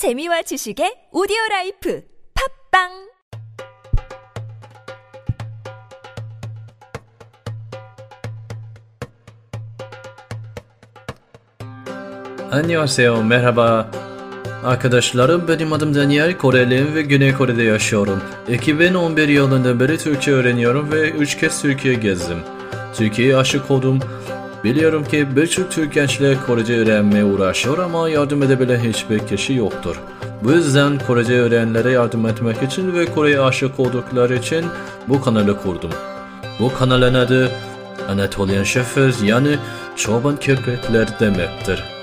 재미와 지식의 오디오 라이프 팝빵 Annyeonghaseyo, merhaba. Arkadaşlarım benim adım Daniel, Koreliyim ve Güney Kore'de yaşıyorum. 2011 yılından beri Türkçe öğreniyorum ve 3 kez Türkiye gezdim. Türkiye'ye aşık oldum. Biliyorum ki birçok Türk gençleri Korece öğrenmeye uğraşıyor ama yardım edebilen hiçbir kişi yoktur. Bu yüzden Korece öğrenenlere yardım etmek için ve Kore'ye aşık oldukları için bu kanalı kurdum. Bu kanalın adı Anatolian Shepherds yani çoban köpekler demektir.